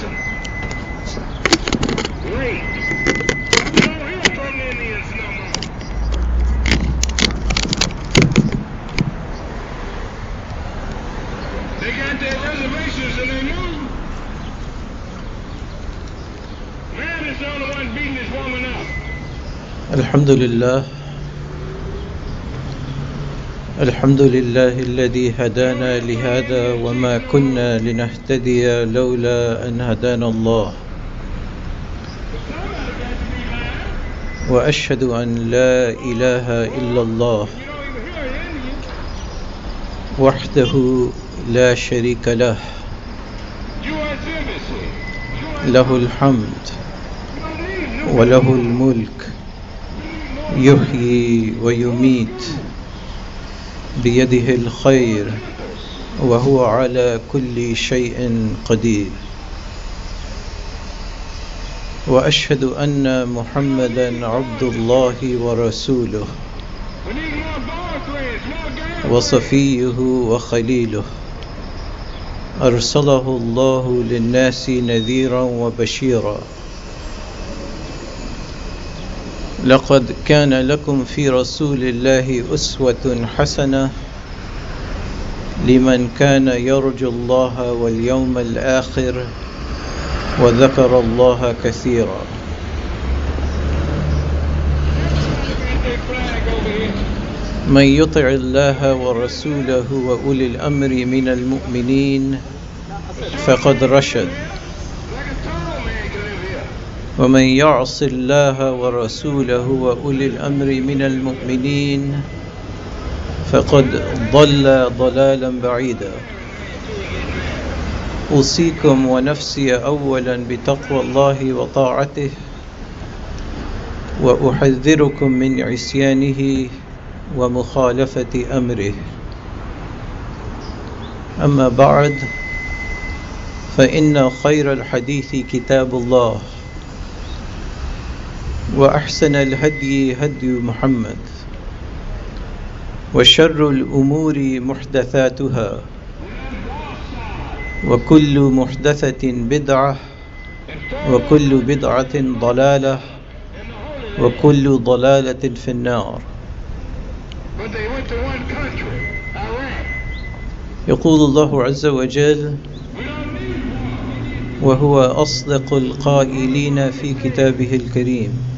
listen. Wait. We don't hear from Indians no more. They got their reservations and they move. Man is the only one beating this woman up. الحمد لله الحمد لله الذي هدانا لهذا وما كنا لنهتدي لولا أن هدانا الله. وأشهد أن لا إله إلا الله وحده لا شريك له. له الحمد وله الملك. يحيي ويميت. بيده الخير وهو على كل شيء قدير وأشهد أن محمدا عبد الله ورسوله. وصفيه وخليله أرسله الله للناس نذيرا وبشيرا لقد كان لكم في رسول الله أسوة حسنة لمن كان يرجو الله واليوم الآخر وذكر الله كثيرا. من يطع الله ورسوله وأولي الأمر من المؤمنين فقد رشد ومن يعص الله ورسوله وأولي الأمر من المؤمنين فقد ضل ضلالا بعيدا. أوصيكم ونفسي اولا بتقوى الله وطاعته وأحذركم من عصيانه ومخالفة أمره. أما بعد فإن خير الحديث كتاب الله. وأحسن الهدي هدي محمد وشر الأمور محدثاتها وكل محدثة بدعة وكل بدعة ضلالة وكل ضلالة في النار. يقول الله عز وجل وهو أصدق القائلين في كتابه الكريم.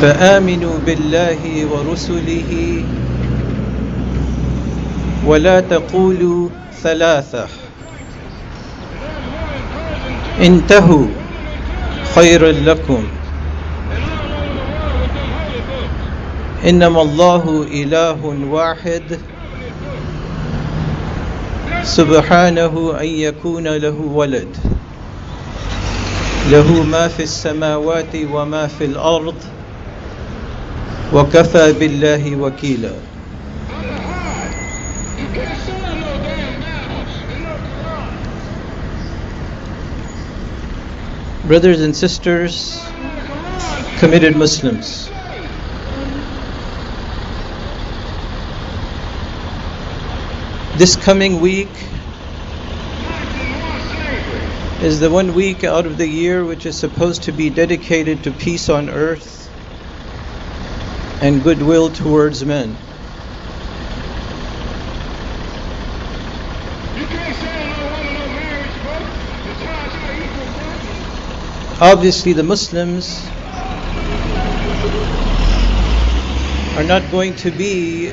فآمنوا بالله ورسله ولا تقولوا ثلاثة. انتهوا خيرا لكم. إنما الله إله واحد سبحانه أن يكون له ولد. له ما في السماوات وما في الأرض. وكفى بالله وكيلا You can't sell no damn Bibles. There's no Quran. brothers and sisters committed muslims this coming week is the one week out of the year which is supposed to be dedicated to peace on earth and goodwill towards men. Obviously, the Muslims are not going to be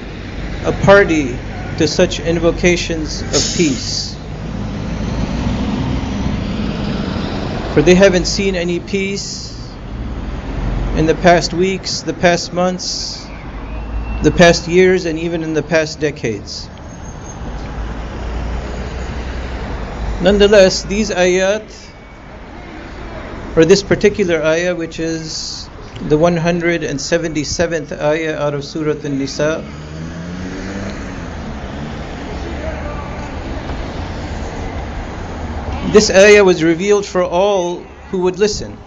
a party to such invocations of peace. For they haven't seen any peace in the past weeks, the past months, the past years, and even in the past decades. Nonetheless, these ayat, or this particular ayah, which is the 177th ayah out of Surah An-Nisa, this ayah was revealed for all who would listen.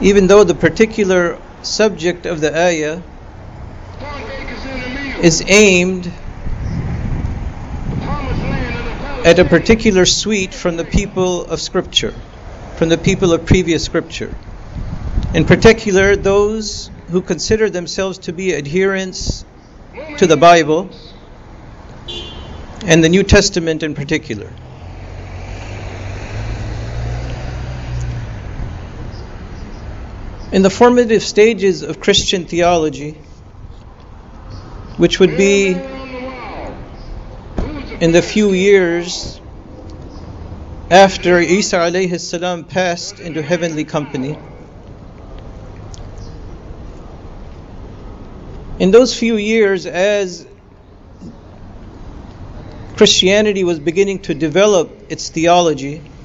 Even though the particular subject of the ayah is aimed at a particular suite from the people of Scripture, from the people of previous Scripture. In particular, those who consider themselves to be adherents to the Bible and the New Testament in particular. In the formative stages of Christian theology, which would be in the few years after Isa alayhi salam passed into heavenly company, in those few years, as Christianity was beginning to develop its theology,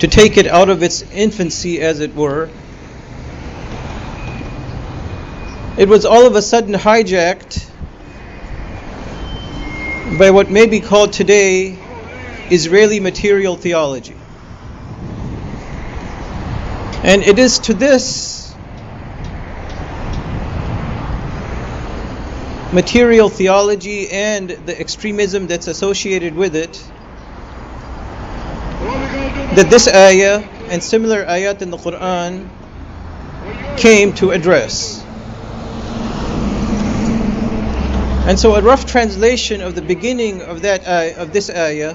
to take it out of its infancy, as it were, it was all of a sudden hijacked by what may be called today Israeli material theology. And it is to this material theology and the extremism that's associated with it that this ayah and similar ayat in the Quran came to address. And so a rough translation of the beginning of that ayah, of this ayah,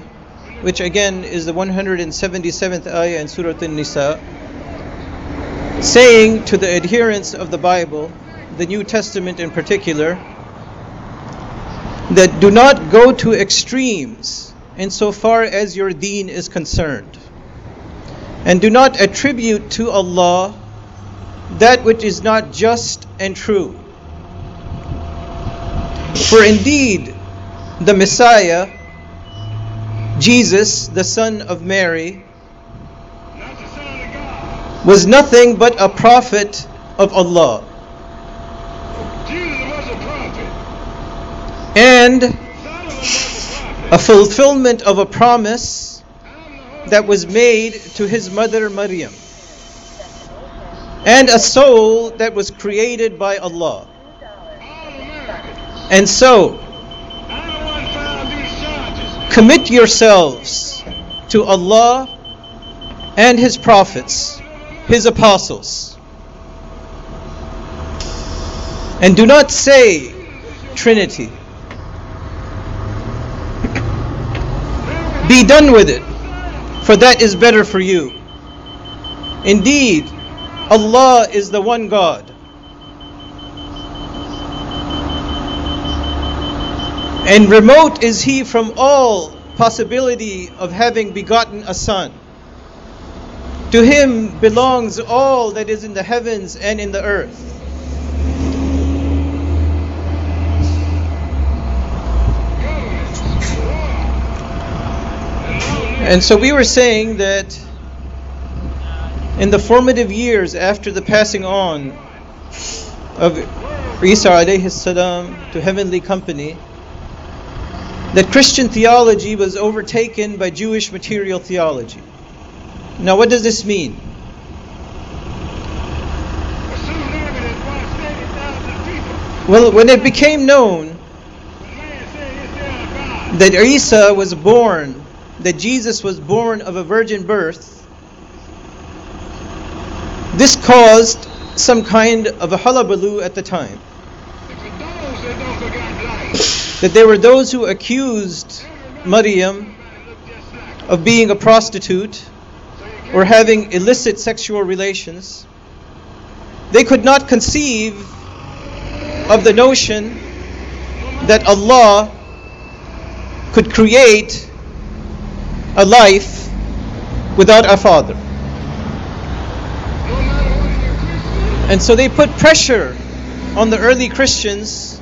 which again is the 177th ayah in Surah An-Nisa, saying to the adherents of the Bible, the New Testament in particular, that do not go to extremes insofar as your deen is concerned. And do not attribute to Allah that which is not just and true. For indeed, the Messiah, Jesus, the son of Mary, was nothing but a prophet of Allah. And a fulfillment of a promise that was made to his mother Maryam. And a soul that was created by Allah. And so, commit yourselves to Allah and His prophets, His apostles. And do not say Trinity. Be done with it, for that is better for you. Indeed, Allah is the one God. And remote is he from all possibility of having begotten a son. To him belongs all that is in the heavens and in the earth. And so we were saying that in the formative years after the passing on of Isa alayhi salam to heavenly company, that Christian theology was overtaken by Jewish material theology. Now, what does this mean? Well, when it became known that Isa was born, that Jesus was born of a virgin birth, this caused some kind of a hullabaloo at the time. That there were those who accused Maryam of being a prostitute or having illicit sexual relations. They could not conceive of the notion that Allah could create a life without a father. And so they put pressure on the early Christians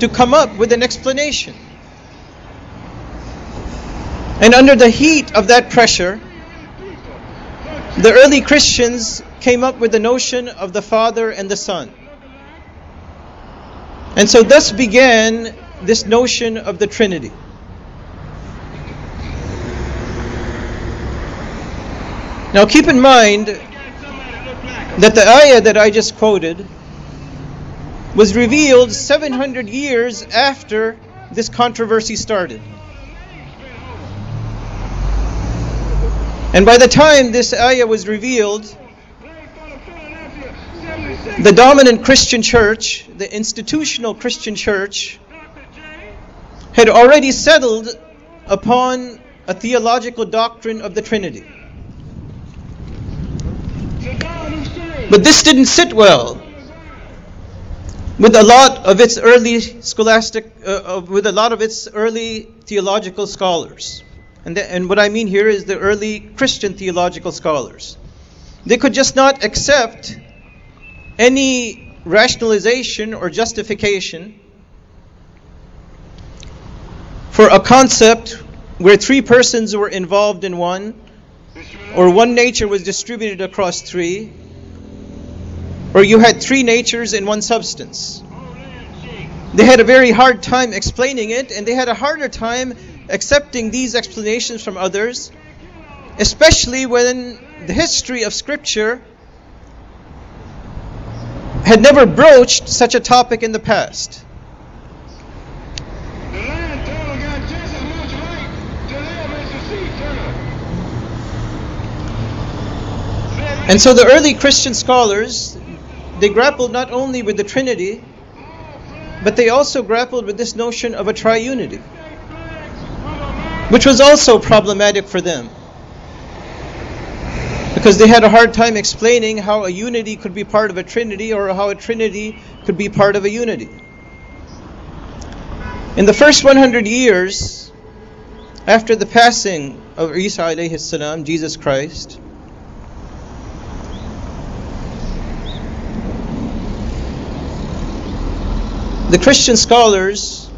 to come up with an explanation. And under the heat of that pressure, the early Christians came up with the notion of the Father and the Son. And so thus began this notion of the Trinity. Now keep in mind that the ayah that I just quoted was revealed 700 years after this controversy started. And by the time this ayah was revealed, the dominant Christian church, the institutional Christian church, had already settled upon a theological doctrine of the Trinity. But this didn't sit well with a lot of its early scholastic, uh, with a lot of its early theological scholars. And, the, and what I mean here is the early Christian theological scholars. They could just not accept any rationalization or justification for a concept where three persons were involved in one, or one nature was distributed across three, or you had three natures in one substance. They had a very hard time explaining it, and they had a harder time accepting these explanations from others, especially when the history of Scripture had never broached such a topic in the past. And so the early Christian scholars, they grappled not only with the Trinity, but they also grappled with this notion of a triunity, which was also problematic for them. Because they had a hard time explaining how a unity could be part of a trinity or how a trinity could be part of a unity. In the first 100 years after the passing of Isa alayhi Jesus Christ, the Christian scholars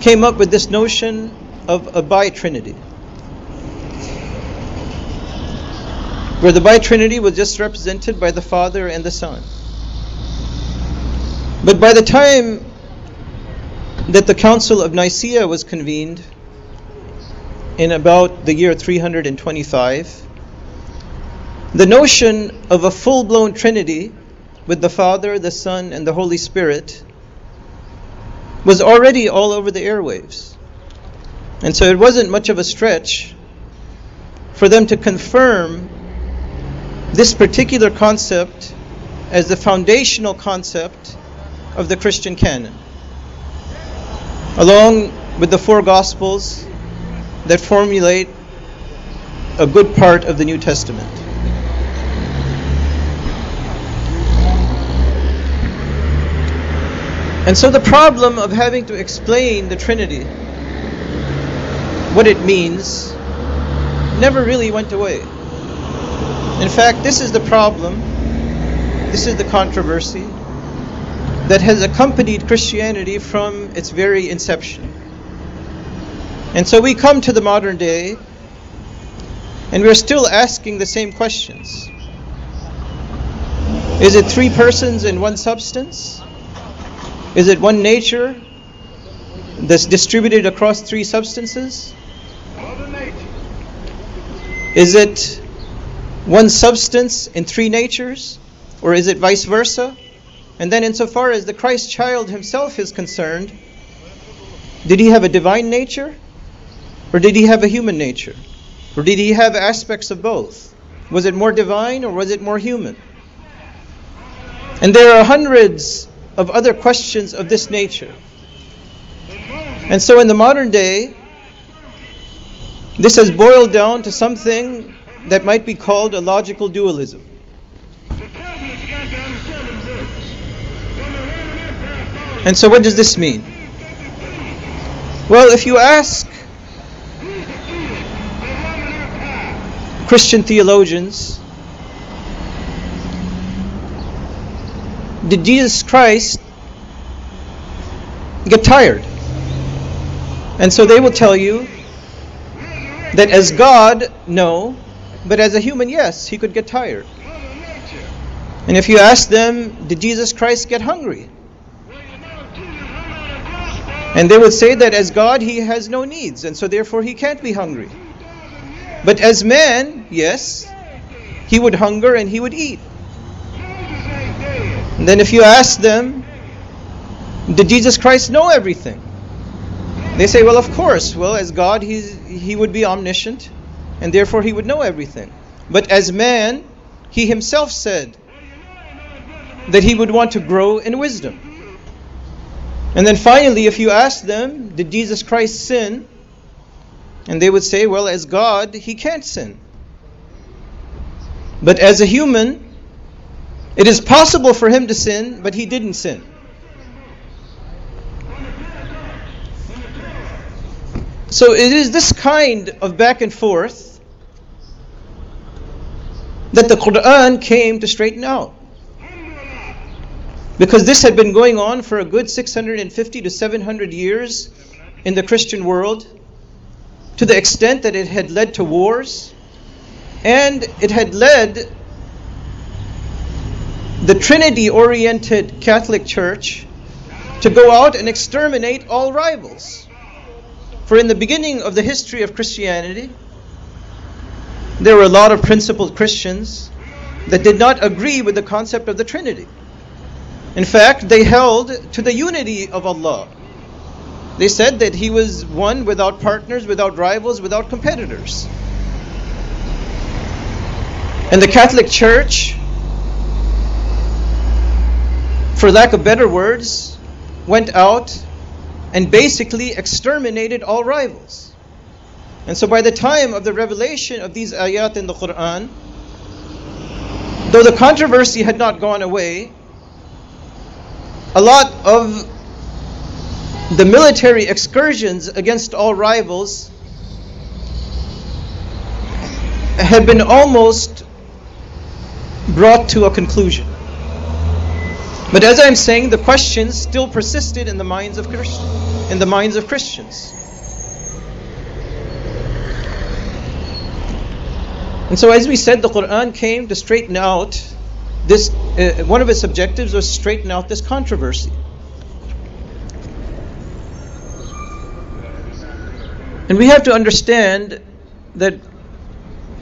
came up with this notion of a bi-trinity. Where the bi-trinity was just represented by the Father and the Son. But by the time that the Council of Nicaea was convened in about the year 325, the notion of a full blown Trinity with the Father, the Son, and the Holy Spirit was already all over the airwaves. And so it wasn't much of a stretch for them to confirm this particular concept as the foundational concept of the Christian canon, along with the four Gospels that formulate a good part of the New Testament. And so the problem of having to explain the Trinity, what it means, never really went away. In fact, this is the problem, this is the controversy that has accompanied Christianity from its very inception. And so we come to the modern day and we're still asking the same questions. Is it three persons in one substance? Is it one nature that's distributed across three substances? Is it one substance in three natures? Or is it vice versa? And then, insofar as the Christ child himself is concerned, did he have a divine nature? Or did he have a human nature? Or did he have aspects of both? Was it more divine or was it more human? And there are hundreds of other questions of this nature. And so in the modern day, this has boiled down to something that might be called a logical dualism. And so what does this mean? Well, if you ask Christian theologians, did Jesus Christ get tired? And so they will tell you That as God, no, but as a human, yes, he could get tired. And if you ask them, did Jesus Christ get hungry? And they would say that as God, he has no needs, and so therefore he can't be hungry. But as man, yes, he would hunger and he would eat. And then if you ask them, did Jesus Christ know everything? They say, well, of course. Well, as God, he's, he would be omniscient, and therefore he would know everything. But as man, he himself said that he would want to grow in wisdom. And then finally, if you ask them, did Jesus Christ sin? And they would say, well, as God, he can't sin. But as a human, it is possible for him to sin, but he didn't sin. So it is this kind of back and forth that the Quran came to straighten out. Because this had been going on for a good 650 to 700 years in the Christian world, to the extent that it had led to wars, and it had led the Trinity oriented Catholic Church to go out and exterminate all rivals. For in the beginning of the history of Christianity, there were a lot of principled Christians that did not agree with the concept of the Trinity. In fact, they held to the unity of Allah. They said that He was one without partners, without rivals, without competitors. And the Catholic Church, for lack of better words, went out and basically exterminated all rivals. And so by the time of the revelation of these ayat in the Quran, though the controversy had not gone away, a lot of the military excursions against all rivals had been almost brought to a conclusion. But as I'm saying, the questions still persisted in the minds of Christ- in the minds of Christians. And so, as we said, the Quran came to straighten out this. Uh, one of its objectives was straighten out this controversy. And we have to understand that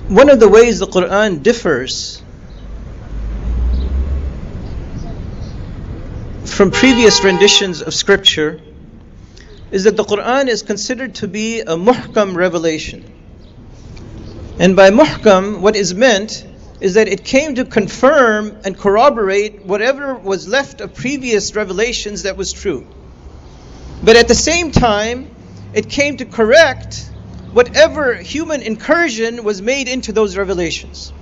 one of the ways the Quran differs from previous renditions of scripture is that the Quran is considered to be a muhkam revelation. And by muhkam, what is meant is that it came to confirm and corroborate whatever was left of previous revelations that was true. But at the same time, it came to correct whatever human incursion was made into those revelations.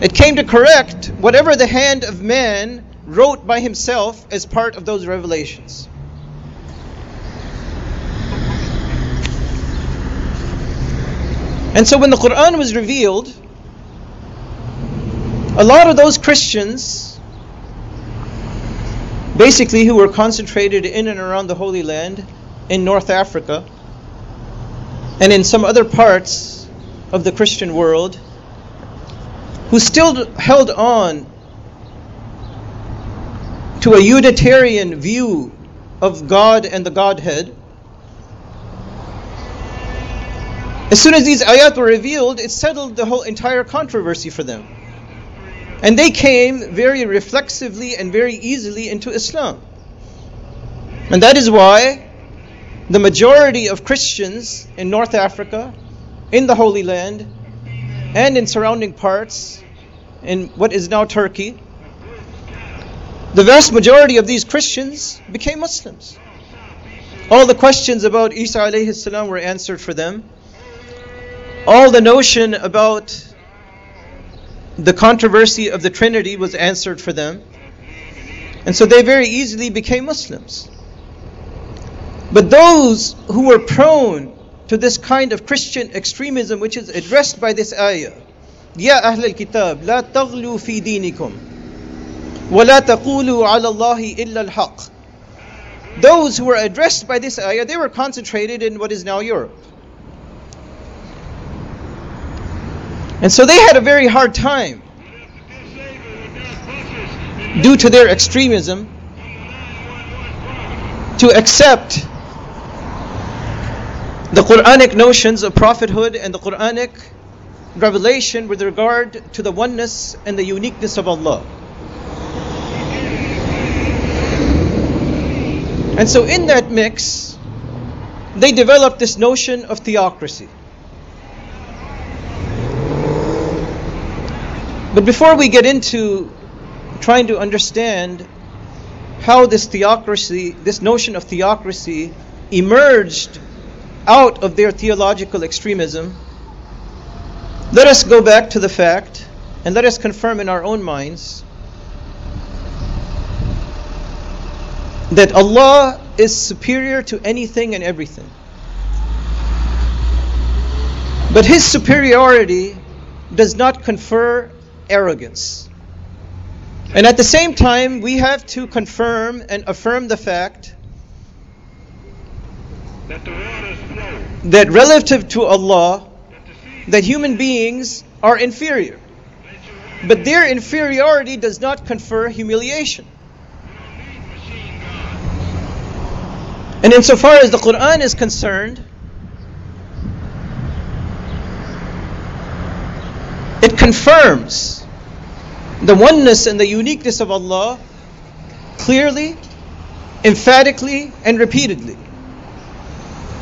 It came to correct whatever the hand of man wrote by himself as part of those revelations. And so when the Quran was revealed, a lot of those Christians, basically who were concentrated in and around the Holy Land in North Africa and in some other parts of the Christian world, who still held on to a Unitarian view of God and the Godhead, as soon as these ayat were revealed, it settled the whole entire controversy for them. And they came very reflexively and very easily into Islam. And that is why the majority of Christians in North Africa, in the Holy Land, and in surrounding parts, in what is now Turkey, the vast majority of these Christians became Muslims. All the questions about Isa alayhi salam were answered for them. All the notion about the controversy of the Trinity was answered for them. And so they very easily became Muslims. But those who were prone to this kind of Christian extremism, which is addressed by this ayah, Ya Ahl al Kitab, La Taghlu fi dinikum. ولا تقولوا على الله إلا الحق Those who were addressed by this ayah, they were concentrated in what is now Europe. And so they had a very hard time due to their extremism to accept the Quranic notions of prophethood and the Quranic revelation with regard to the oneness and the uniqueness of Allah. And so, in that mix, they developed this notion of theocracy. But before we get into trying to understand how this theocracy, this notion of theocracy, emerged out of their theological extremism, let us go back to the fact and let us confirm in our own minds that Allah is superior to anything and everything. But His superiority does not confer arrogance. And at the same time, we have to confirm and affirm the fact that that relative to Allah, that human beings are inferior. But their inferiority does not confer humiliation. machine God. And insofar as the Quran is concerned, it confirms the oneness and the uniqueness of Allah clearly, emphatically, and repeatedly.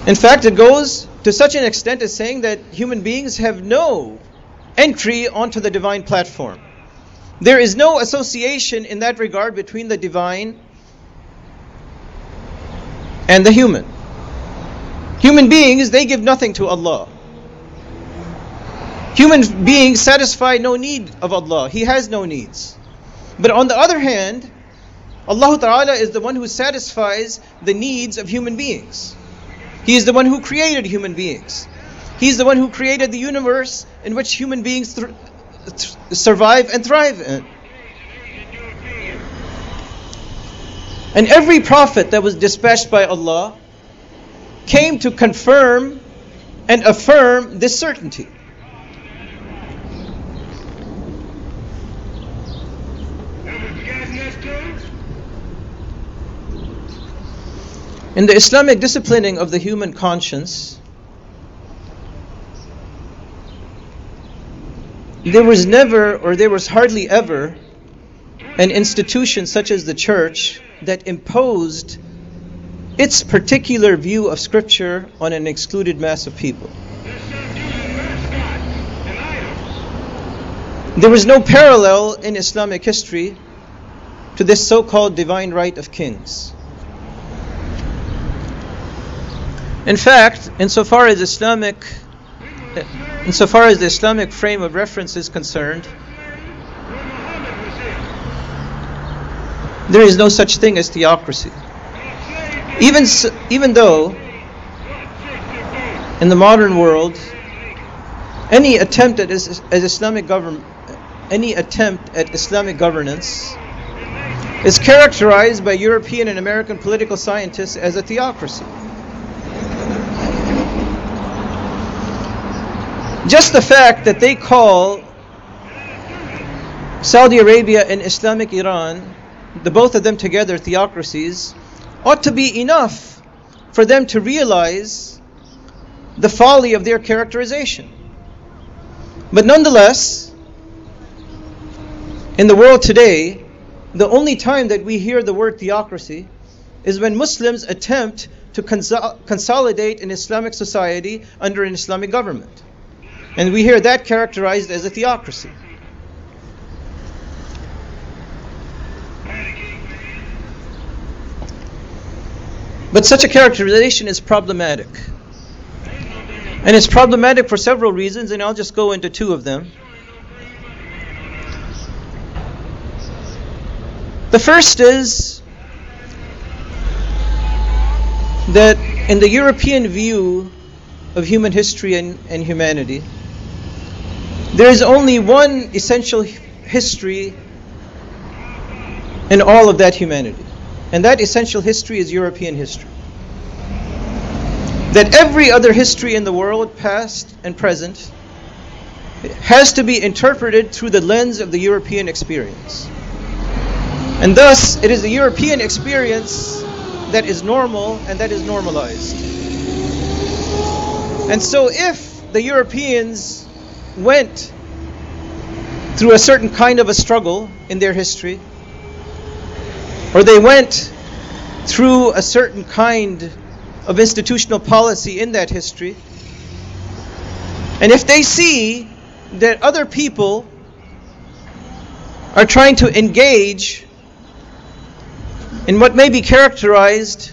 In fact, it goes to such an extent as saying that human beings have no entry onto the divine platform. There is no association in that regard between the divine and the human. Human beings, they give nothing to Allah. Human beings satisfy no need of Allah. He has no needs. But on the other hand, Allah Ta'ala is the one who satisfies the needs of human beings. He is the one who created human beings. He is the one who created the universe in which human beings thr- th- survive and thrive in. And every prophet that was dispatched by Allah came to confirm and affirm this certainty. In the Islamic disciplining of the human conscience, there was never, or there was hardly ever, an institution such as the church that imposed its particular view of Scripture on an excluded mass of people. There was no parallel in Islamic history to this so called divine right of kings. In fact, insofar as Islamic insofar as the Islamic frame of reference is concerned, Where Muhammad was here. There is no such thing as theocracy. Even even though in the modern world any attempt at is, Islamic government any attempt at Islamic governance is characterized by European and American political scientists as a theocracy. Just the fact that they call Saudi Arabia and Islamic Iran, the both of them together theocracies, ought to be enough for them to realize the folly of their characterization. But nonetheless, in the world today, the only time that we hear the word theocracy is when Muslims attempt to consol- consolidate an Islamic society under an Islamic government. And we hear that characterized as a theocracy. But such a characterization is problematic. And it's problematic for several reasons, and I'll just go into two of them. The first is that in the European view of human history and, and humanity, there is only one essential history in all of that humanity. And that essential history is European history. That every other history in the world, past and present, has to be interpreted through the lens of the European experience. And thus, it is the European experience that is normal and that is normalized. And so, if the Europeans went through a certain kind of a struggle in their history, or they went through a certain kind of institutional policy in that history, and if they see that other people are trying to engage in what may be characterized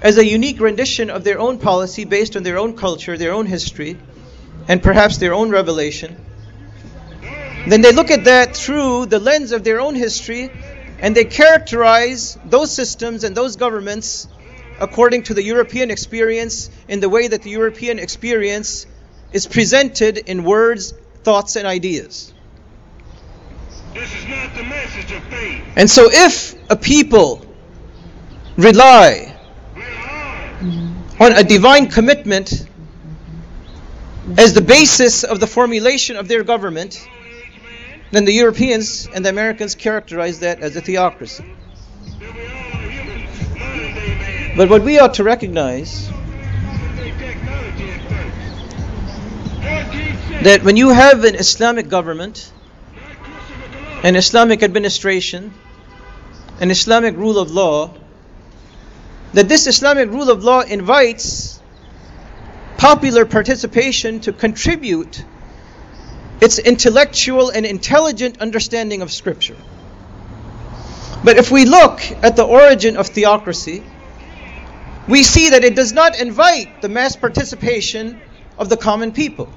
as a unique rendition of their own policy based on their own culture, their own history, and perhaps their own revelation, then they look at that through the lens of their own history and they characterize those systems and those governments according to the European experience in the way that the European experience is presented in words, thoughts, and ideas. This is not the message of faith. And so, if a people rely on a divine commitment as the basis of the formulation of their government, then the Europeans and the Americans characterize that as a theocracy. But what we ought to recognize They technology at first. 14th century, that when you have an Islamic government, an Islamic administration, an Islamic rule of law, that this Islamic rule of law invites popular participation to contribute its intellectual and intelligent understanding of Scripture. But if we look at the origin of theocracy, we see that it does not invite the mass participation of the common people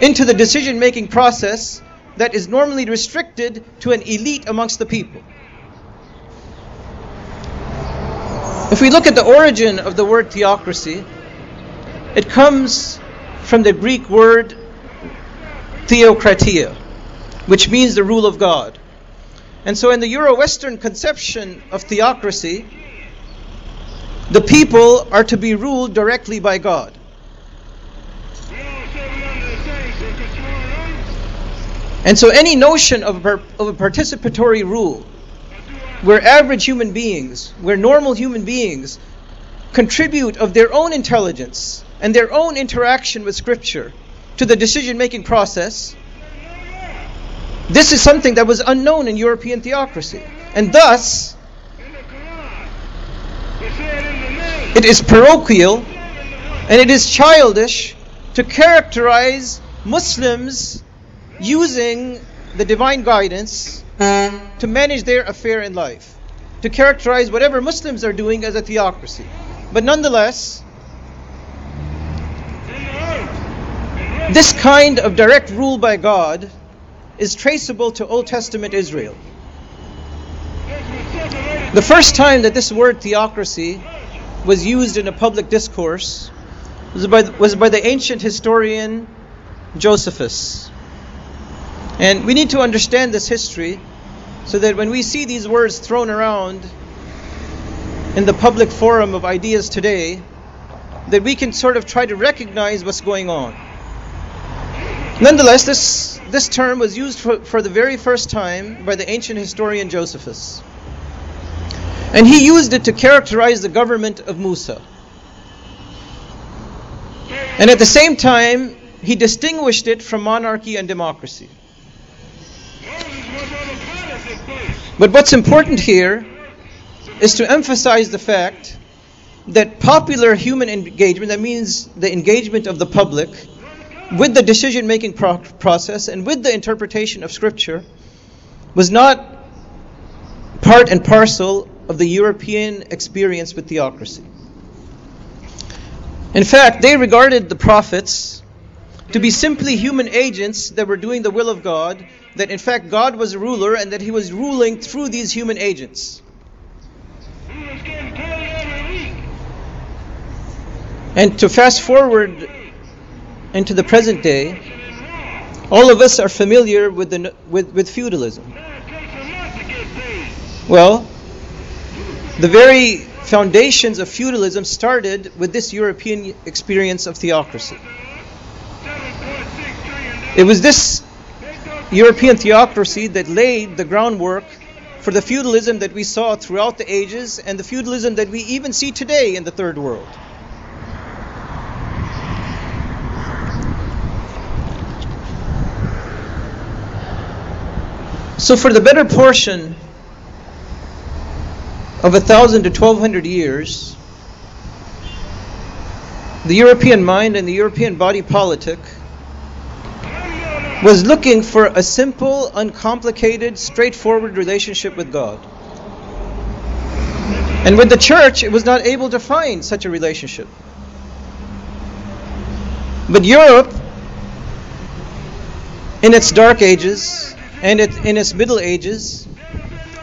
into the decision making process that is normally restricted to an elite amongst the people. If we look at the origin of the word theocracy, it comes from the Greek word theokratia, which means the rule of God. And so, in the Euro Western conception of theocracy, the people are to be ruled directly by God. And so, any notion of a, of a participatory rule, where average human beings, where normal human beings contribute of their own intelligence and their own interaction with Scripture to the decision making process, this is something that was unknown in European theocracy. And thus, it is parochial and it is childish to characterize Muslims using the divine guidance to manage their affair in life, to characterize whatever Muslims are doing as a theocracy. But nonetheless, in the earth. This kind of direct rule by God is traceable to Old Testament Israel. The first time that this word theocracy was used in a public discourse was by, was by the ancient historian Josephus. And we need to understand this history so that when we see these words thrown around in the public forum of ideas today, that we can sort of try to recognize what's going on. Nonetheless, this, this term was used for, for the very first time by the ancient historian Josephus. And he used it to characterize the government of Musa. And at the same time, he distinguished it from monarchy and democracy. But what's important here is to emphasize the fact that popular human engagement, that means the engagement of the public, with the decision making pro- process and with the interpretation of Scripture, was not part and parcel of the European experience with theocracy. In fact, they regarded the prophets to be simply human agents that were doing the will of God, that in fact God was a ruler and that He was ruling through these human agents. And to fast forward into the present day, And all of us are familiar with, the, with, with feudalism. to. Well, the very foundations of feudalism started with this European experience of theocracy. It was this European theocracy that laid the groundwork for the feudalism that we saw throughout the ages and the feudalism that we even see today in the third world. So, for the better portion of a thousand to twelve hundred years, the European mind and the European body politic was looking for a simple, uncomplicated, straightforward relationship with God. And with the church, it was not able to find such a relationship. But Europe, in its dark ages and it, in its middle ages,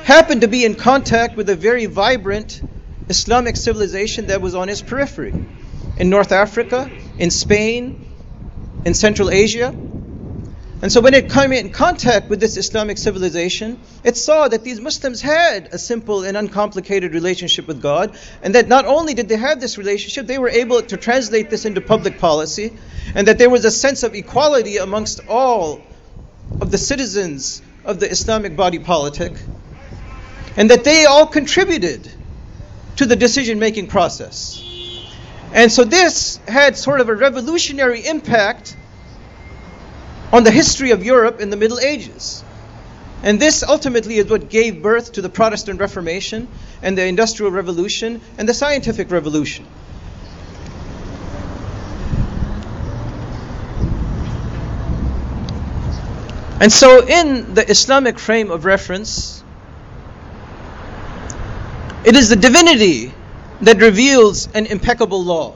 happened to be in contact with a very vibrant Islamic civilization that was on its periphery in North Africa, in Spain, in Central Asia. And so when it came in contact with this Islamic civilization, it saw that these Muslims had a simple and uncomplicated relationship with God, and that not only did they have this relationship, they were able to translate this into public policy, and that there was a sense of equality amongst all of the citizens of the Islamic body politic, and that they all contributed to the decision making process. And so this had sort of a revolutionary impact on the history of Europe in the Middle Ages. And this ultimately is what gave birth to the Protestant Reformation and the Industrial Revolution and the Scientific Revolution. And so, in the Islamic frame of reference, it is the divinity that reveals an impeccable law.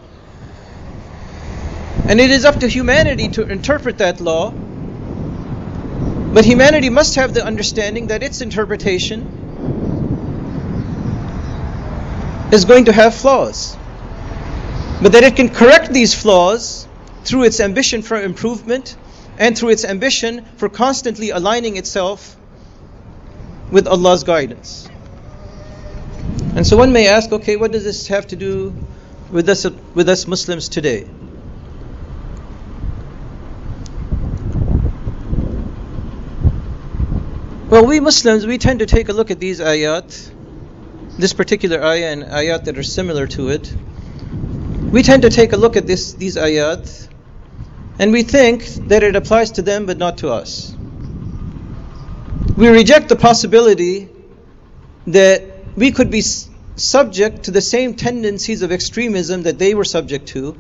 And it is up to humanity to interpret that law. But humanity must have the understanding that its interpretation is going to have flaws. But that it can correct these flaws through its ambition for improvement and through its ambition for constantly aligning itself with Allah's guidance. And so one may ask, okay, what does this have to do with us, with us Muslims today? Well, we Muslims, we tend to take a look at these ayat, this particular ayah and ayat that are similar to it. We tend to take a look at this, these ayat and we think that it applies to them but not to us. We reject the possibility that we could be subject to the same tendencies of extremism that they were subject to,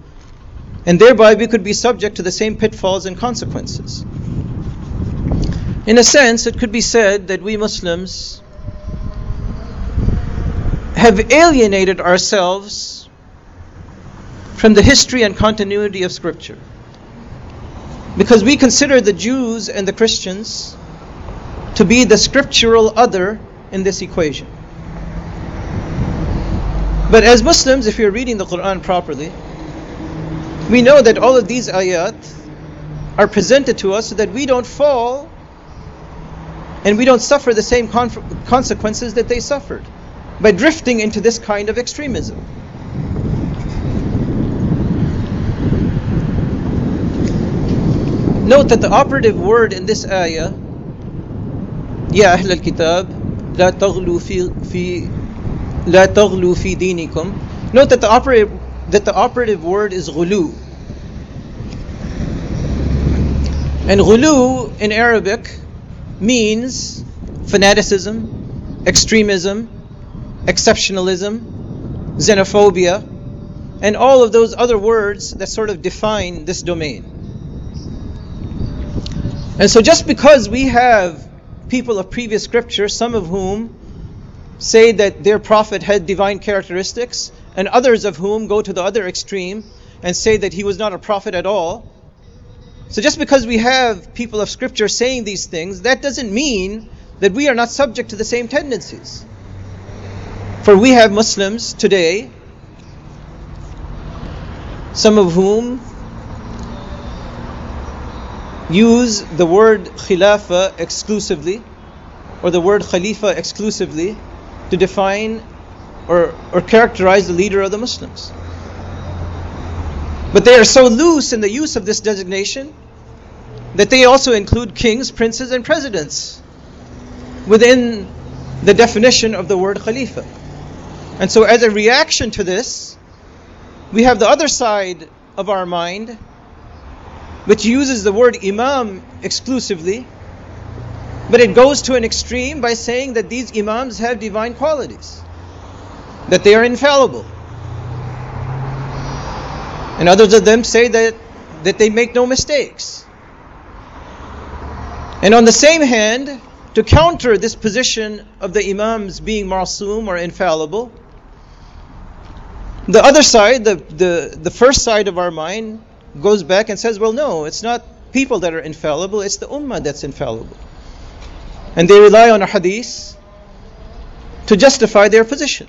and thereby we could be subject to the same pitfalls and consequences. In a sense, it could be said that we Muslims have alienated ourselves from the history and continuity of Scripture. Because we consider the Jews and the Christians to be the scriptural other in this equation. But as Muslims, if you're reading the Quran properly, we know that all of these ayat are presented to us so that we don't fall and we don't suffer the same con- consequences that they suffered by drifting into this kind of extremism. Note that the operative word in this ayah, يا أهل الكتاب لا تغلوا في في لا تغلوا في دينكم. Note that the operative that the operative word is غلو. And غلو in Arabic means fanaticism, extremism, exceptionalism, xenophobia, and all of those other words that sort of define this domain. And so, just because we have people of previous scripture, some of whom say that their prophet had divine characteristics, and others of whom go to the other extreme and say that he was not a prophet at all. So, just because we have people of scripture saying these things, that doesn't mean that we are not subject to the same tendencies. For we have Muslims today, some of whom use the word khilafa exclusively or the word khalifa exclusively to define or, or characterize the leader of the Muslims. But they are so loose in the use of this designation that they also include kings, princes, and presidents within the definition of the word Khalifa. And so, as a reaction to this, we have the other side of our mind, which uses the word Imam exclusively, but it goes to an extreme by saying that these Imams have divine qualities, that they are infallible. And others of them say that, that they make no mistakes. And on the same hand, to counter this position of the Imams being masoom or infallible, the other side, the, the, the first side of our mind, goes back and says, well, no, it's not people that are infallible, it's the ummah that's infallible. And they rely on a hadith to justify their position.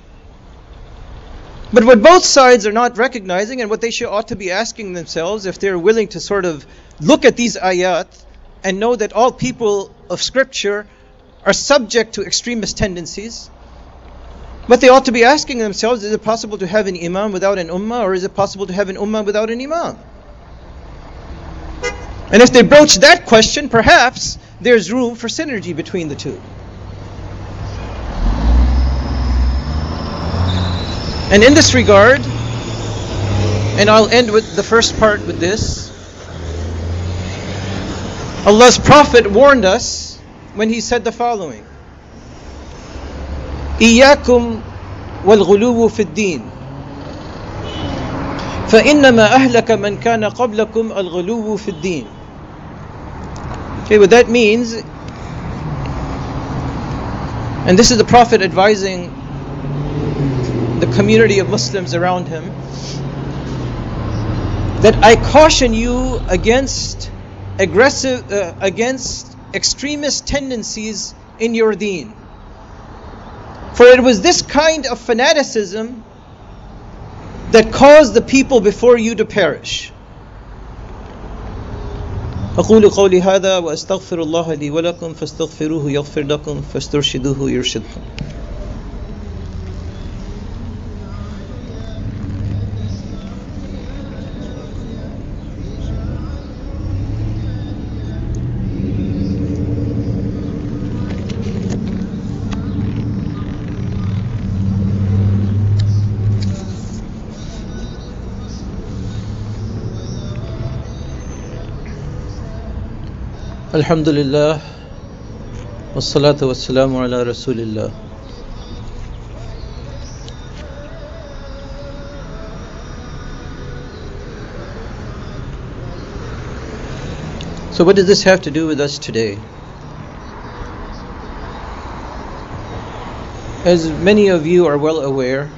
But what both sides are not recognizing and what they should ought to be asking themselves if they're willing to sort of look at these ayat and know that all people of scripture are subject to extremist tendencies. But they ought to be asking themselves is it possible to have an imam without an ummah, or is it possible to have an ummah without an imam? And if they broach that question, perhaps there's room for synergy between the two. And in this regard, and I'll end with the first part with this Allah's Prophet warned us when he said the following Iyakum wal ghuluwu fid din فإنما أهلك من كان قبلكم الغلو في الدين Okay, what that means, and this is the Prophet advising the community of Muslims around him, that I caution you against aggressive, uh, against extremist tendencies in your deen. For it was this kind of fanaticism that caused the people before you to perish. أقول قولي هذا وأستغفر الله لي ولكم فاستغفروه يغفر لكم فاسترشدوه يرشدكم الحمد لله والصلاة والسلام على رسول الله So what does this have to do with us today? As many of you are well aware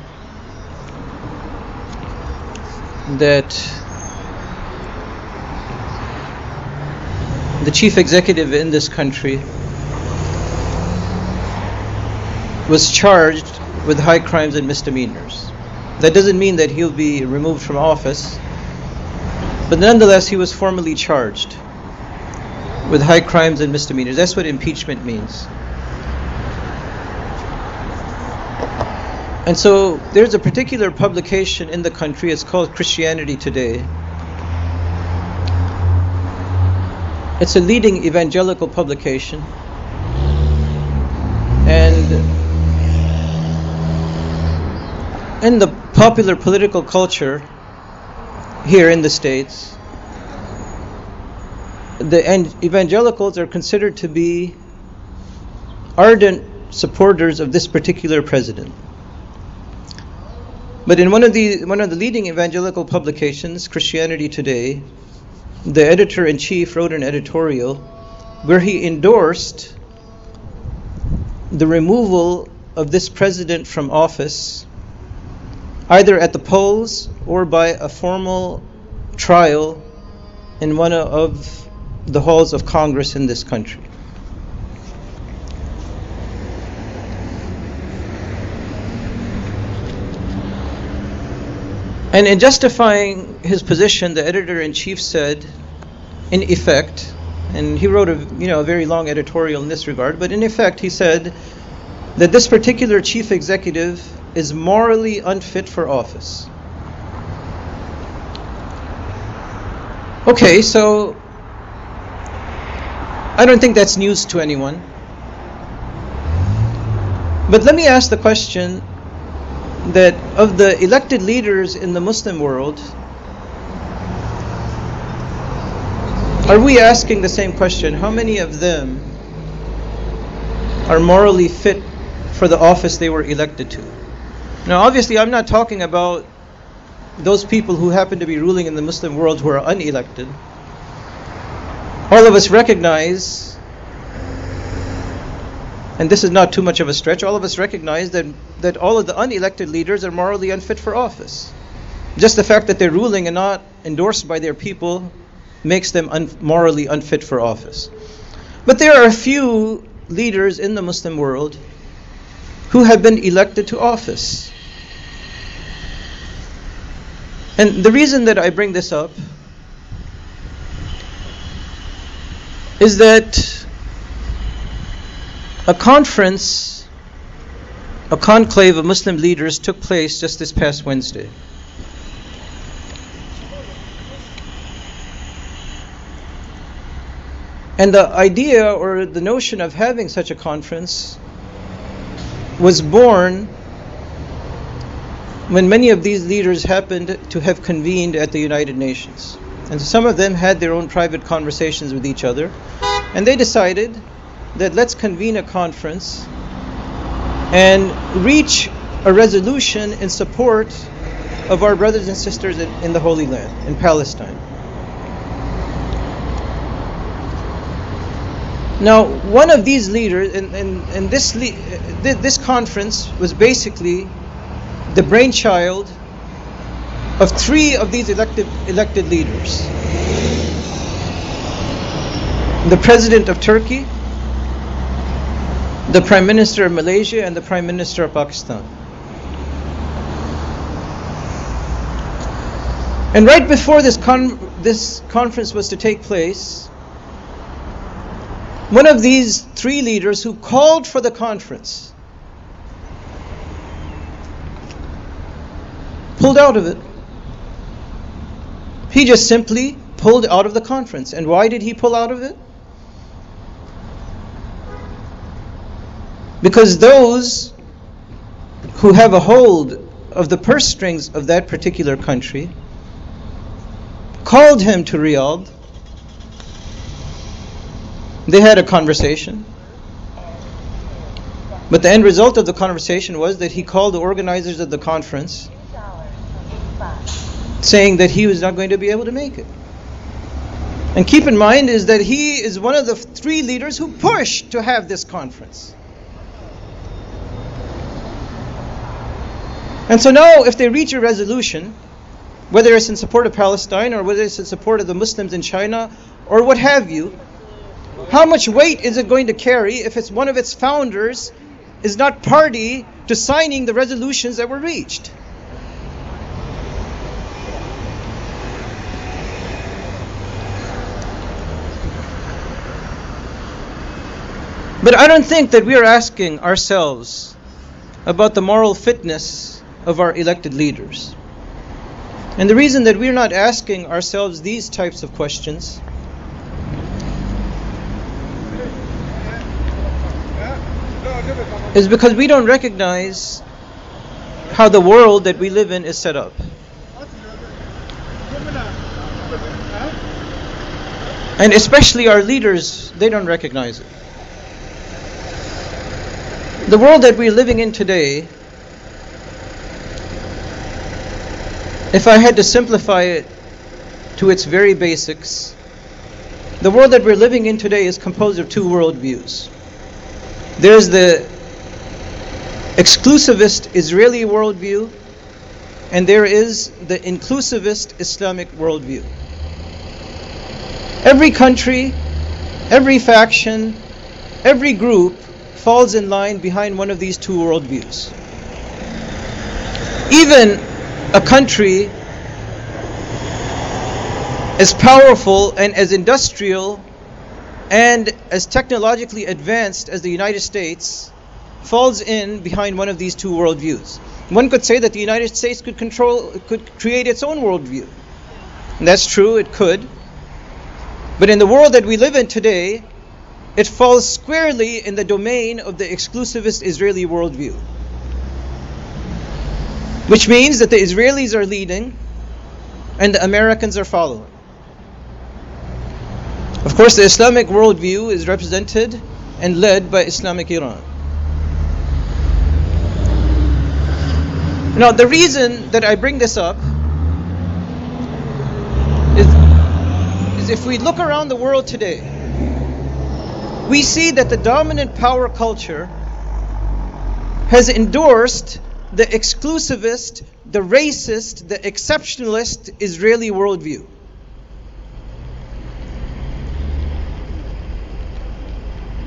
that the chief executive in this country was charged with high crimes and misdemeanors. That doesn't mean that he'll be removed from office, but nonetheless, he was formally charged with high crimes and misdemeanors. That's what impeachment means. And so there's a particular publication in the country, it's called Christianity Today. It's a leading evangelical publication. And in the popular political culture here in the States, the evangelicals are considered to be ardent supporters of this particular president. But in one of the one of the leading evangelical publications, Christianity Today, the editor in chief wrote an editorial where he endorsed the removal of this president from office either at the polls or by a formal trial in one of the halls of Congress in this country. And in justifying his position, the editor in chief said, in effect, and he wrote a you know a very long editorial in this regard, but in effect he said that this particular chief executive is morally unfit for office. Okay, so I don't think that's news to anyone. But let me ask the question that of the elected leaders in the Muslim world, are we asking the same question? How many of them are morally fit for the office they were elected to? Now, obviously, I'm not talking about those people who happen to be ruling in the Muslim world who are unelected. All of us recognize, and this is not too much of a stretch, all of us recognize that, that all of the unelected leaders are morally unfit for office. Just the fact that they're ruling and not endorsed by their people makes them un- morally unfit for office. But there are a few leaders in the Muslim world who have been elected to office. And the reason that I bring this up is that a conference, a conclave of Muslim leaders took place just this past Wednesday. And the idea or the notion of having such a conference was born when many of these leaders happened to have convened at the United Nations. And some of them had their own private conversations with each other. And they decided that let's convene a conference and reach a resolution in support of our brothers and sisters in, the Holy Land, in Palestine. Now, one of these leaders, and, and, and this, le- this conference was basically the brainchild of three of these elected, elected leaders the President of Turkey, the Prime Minister of Malaysia, and the Prime Minister of Pakistan. And right before this, con- this conference was to take place, one of these three leaders who called for the conference pulled out of it. He just simply pulled out of the conference. And why did he pull out of it? Because those who have a hold of the purse strings of that particular country called him to Riyadh they had a conversation. But the end result of the conversation was that he called the organizers of the conference saying that he was not going to be able to make it. And keep in mind is that he is one of the three leaders who pushed to have this conference. And so now if they reach a resolution, whether it's in support of Palestine or whether it's in support of the Muslims in China or what have you, how much weight is it going to carry if it's one of its founders is not party to signing the resolutions that were reached? But I don't think that we are asking ourselves about the moral fitness of our elected leaders. And the reason that we're not asking ourselves these types of questions is because we don't recognize how the world that we live in is set up. And especially our leaders, they don't recognize it. The world that we're living in today, if I had to simplify it to its very basics, the world that we're living in today is composed of two worldviews. There's the exclusivist Israeli worldview, and there is the inclusivist Islamic worldview. Every country, every faction, every group falls in line behind one of these two worldviews. Even a country as powerful and as industrial and as technologically advanced as the United States falls in behind one of these two worldviews. One could say that the United States could control, could create its own worldview. And that's true, it could. But in the world that we live in today, it falls squarely in the domain of the exclusivist Israeli worldview. Which means that the Israelis are leading and the Americans are following. Of course, the Islamic worldview is represented and led by Islamic Iran. Now, the reason that I bring this up is, is if we look around the world today, we see that the dominant power culture has endorsed the exclusivist, the racist, the exceptionalist Israeli worldview.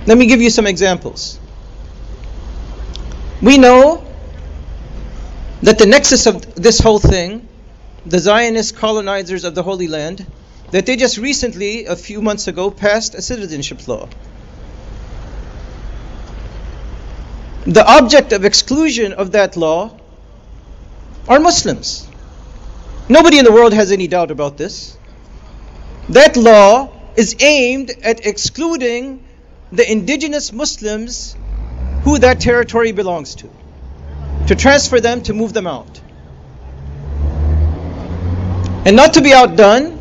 Let me give you some examples. We know that the nexus of this whole thing, the Zionist colonizers of the Holy Land, that they just recently, a few months ago, passed a citizenship law. The object of exclusion of that law are Muslims. Nobody in the world has any doubt about this. That law is aimed at excluding the indigenous Muslims who that territory belongs to, to transfer them, to move them out. And not to be outdone,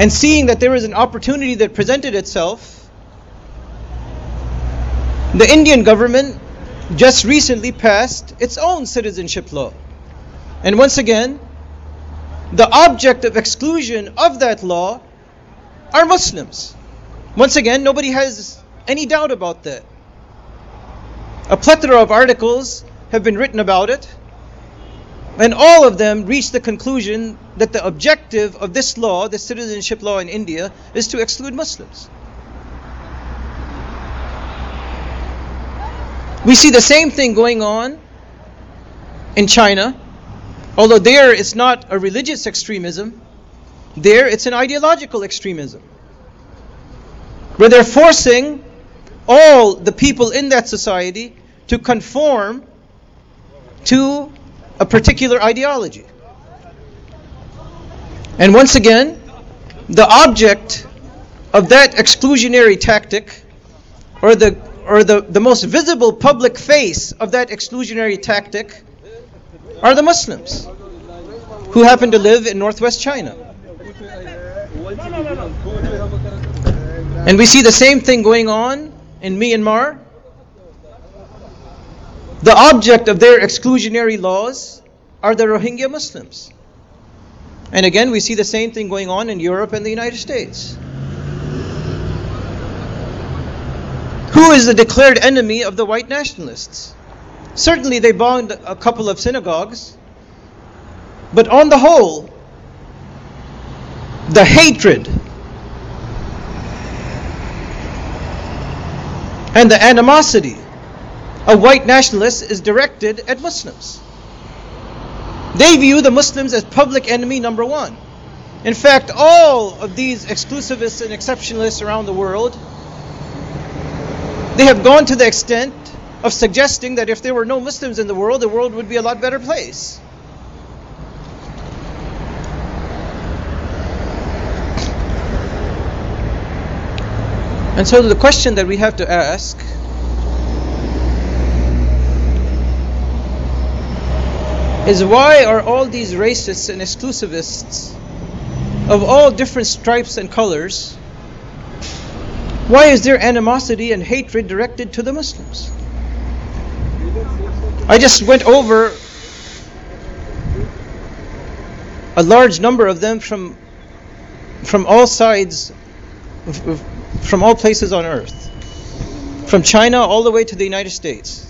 and seeing that there is an opportunity that presented itself, the Indian government just recently passed its own citizenship law. And once again, the object of exclusion of that law are Muslims. Once again, nobody has any doubt about that. A plethora of articles have been written about it, and all of them reach the conclusion that the objective of this law, the citizenship law in India, is to exclude Muslims. We see the same thing going on in China, although there it's not a religious extremism, there it's an ideological extremism where they're forcing all the people in that society to conform to a particular ideology. And once again, the object of that exclusionary tactic, or the or the, the most visible public face of that exclusionary tactic, are the Muslims who happen to live in northwest China. And we see the same thing going on in Myanmar. The object of their exclusionary laws are the Rohingya Muslims. And again, we see the same thing going on in Europe and the United States. Who is the declared enemy of the white nationalists? Certainly, they bombed a couple of synagogues, but on the whole, the hatred and the animosity of white nationalists is directed at Muslims. They view the Muslims as public enemy number one. In fact, all of these exclusivists and exceptionalists around the world, they have gone to the extent of suggesting that if there were no Muslims in the world, the world would be a lot better place. And so the question that we have to ask is why are all these racists and exclusivists of all different stripes and colors why is there animosity and hatred directed to the Muslims? I just went over a large number of them from from all sides from all places on earth, from China all the way to the United States.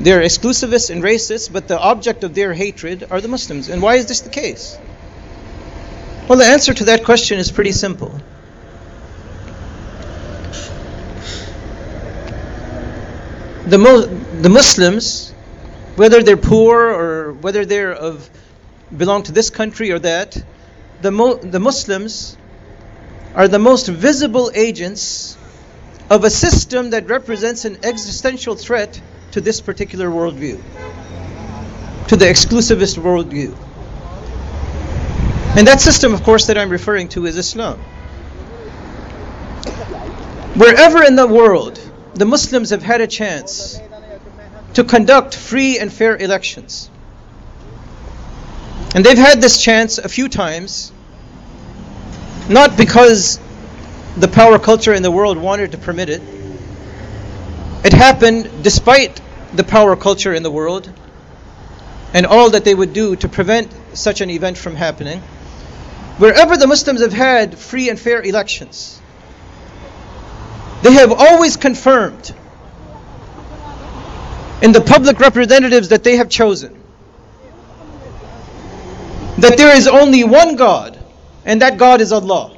They're exclusivists and racists, but the object of their hatred are the Muslims. And why is this the case? Well, the answer to that question is pretty simple. The, Mo- the Muslims, whether they're poor or whether they're of belong to this country or that, the, Mo- the Muslims are the most visible agents of a system that represents an existential threat to this particular worldview, to the exclusivist worldview. And that system, of course, that I'm referring to is Islam. Wherever in the world the Muslims have had a chance to conduct free and fair elections, and they've had this chance a few times, not because the power culture in the world wanted to permit it. It happened despite the power culture in the world and all that they would do to prevent such an event from happening. Wherever the Muslims have had free and fair elections, they have always confirmed in the public representatives that they have chosen that there is only one God, and that God is Allah.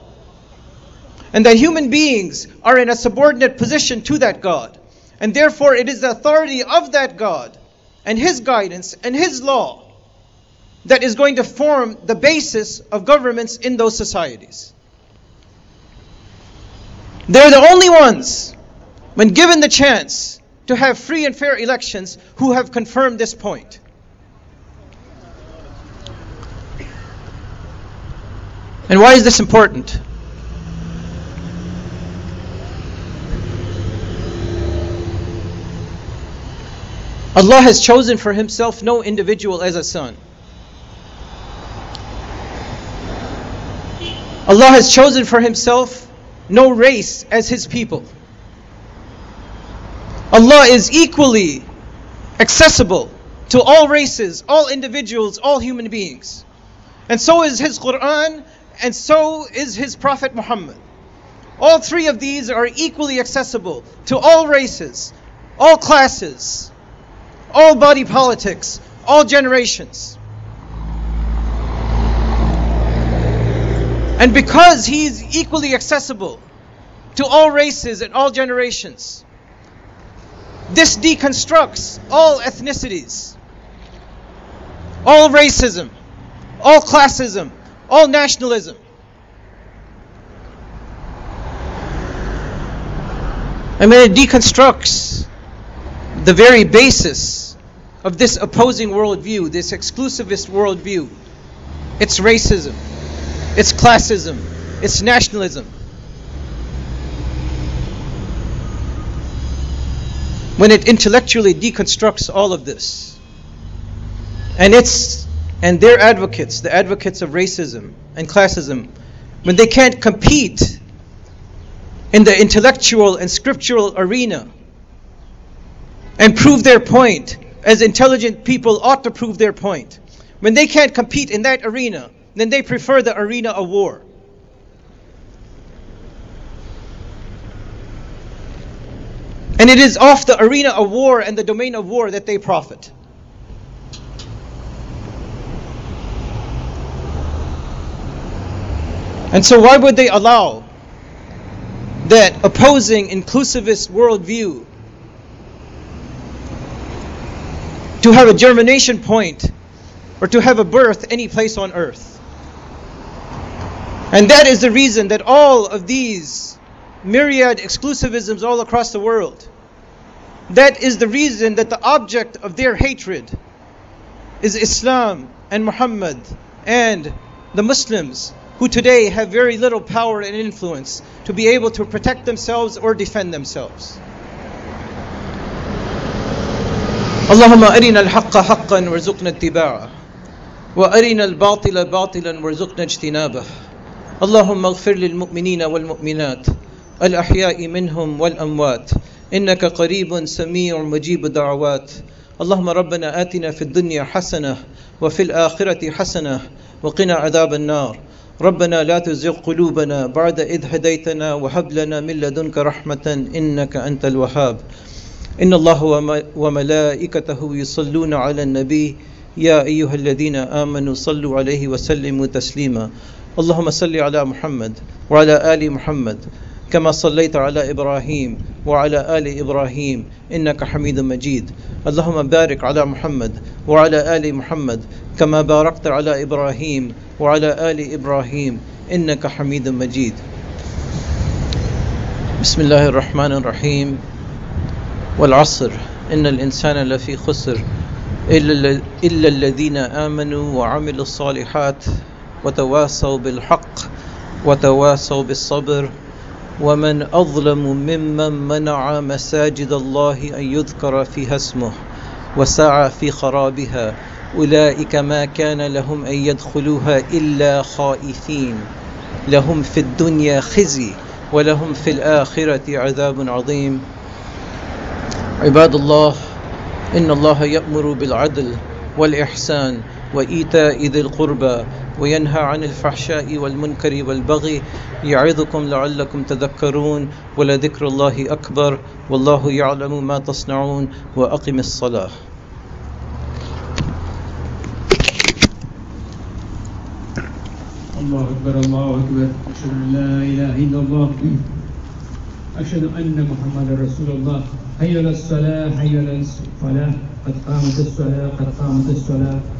And that human beings are in a subordinate position to that God. And therefore, it is the authority of that God and His guidance and His law that is going to form the basis of governments in those societies. They're the only ones, when given the chance to have free and fair elections, who have confirmed this point. And why is this important? Allah has chosen for Himself no individual as a son. Allah has chosen for Himself no race as His people. Allah is equally accessible to all races, all individuals, all human beings. And so is His Quran, and so is His Prophet Muhammad. All three of these are equally accessible to all races, all classes, all body politics, all generations. And because he's equally accessible to all races and all generations, this deconstructs all ethnicities, all racism, all classism, all nationalism. I mean, it deconstructs the very basis of this opposing worldview, this exclusivist worldview. It's racism, it's classism, it's nationalism. When it intellectually deconstructs all of this, and it's and their advocates, the advocates of racism and classism, when they can't compete in the intellectual and scriptural arena and prove their point as intelligent people ought to prove their point. When they can't compete in that arena, then they prefer the arena of war. And it is off the arena of war and the domain of war that they profit. And so, why would they allow that opposing inclusivist worldview to have a germination point or to have a birth any place on earth? And that is the reason that all of these myriad exclusivisms all across the world, that is the reason that the object of their hatred is Islam and Muhammad and the Muslims who today have very little power and influence to be able to protect themselves or defend themselves. اللهم أرنا الحق حقا وارزقنا اتباعه وأرنا الباطل باطلا وارزقنا اجتنابه اللهم اغفر للمؤمنين والمؤمنات الأحياء منهم والأموات إنك قريب سميع مجيب الدعوات. اللهم ربنا آتنا في الدنيا حسنة وفي الآخرة حسنة وقنا عذاب النار. ربنا لا تزغ قلوبنا بعد إذ هديتنا وهب لنا من لدنك رحمة إنك أنت الوهاب. إن الله وملائكته يصلون على النبي يا أيها الذين آمنوا صلوا عليه وسلموا تسليما. اللهم صل على محمد وعلى آل محمد كما صليت على إبراهيم وعلى آل إبراهيم إنك حميد مجيد. اللهم بارك على محمد وعلى آل محمد كما باركت على إبراهيم وعلى آل إبراهيم إنك حميد مجيد. بسم الله الرحمن الرحيم. والعصر. إن الإنسان لفي خسر إلا الذين آمنوا وعملوا الصالحات وتواصوا بالحق وتواصوا بالصبر ومن أظلم ممن منع مساجد الله أن يذكر فيها اسمه وسعى في خرابها أولئك ما كان لهم أن يدخلوها إلا خائفين لهم في الدنيا خزي ولهم في الآخرة عذاب عظيم. عباد الله إن الله يأمر بالعدل والإحسان وإيتاء ذي القربى وينهى عن الفحشاء والمنكر والبغي يعظكم لعلكم تذكرون ولذكر الله أكبر والله يعلم ما تصنعون وأقم الصلاة. الله أكبر الله أكبر. أشهد أن لا إله إلا الله. أشهد أن محمد رسول الله. حي على الصلاة حي على الفلاح قد قامت الصلاة قد قامت الصلاة.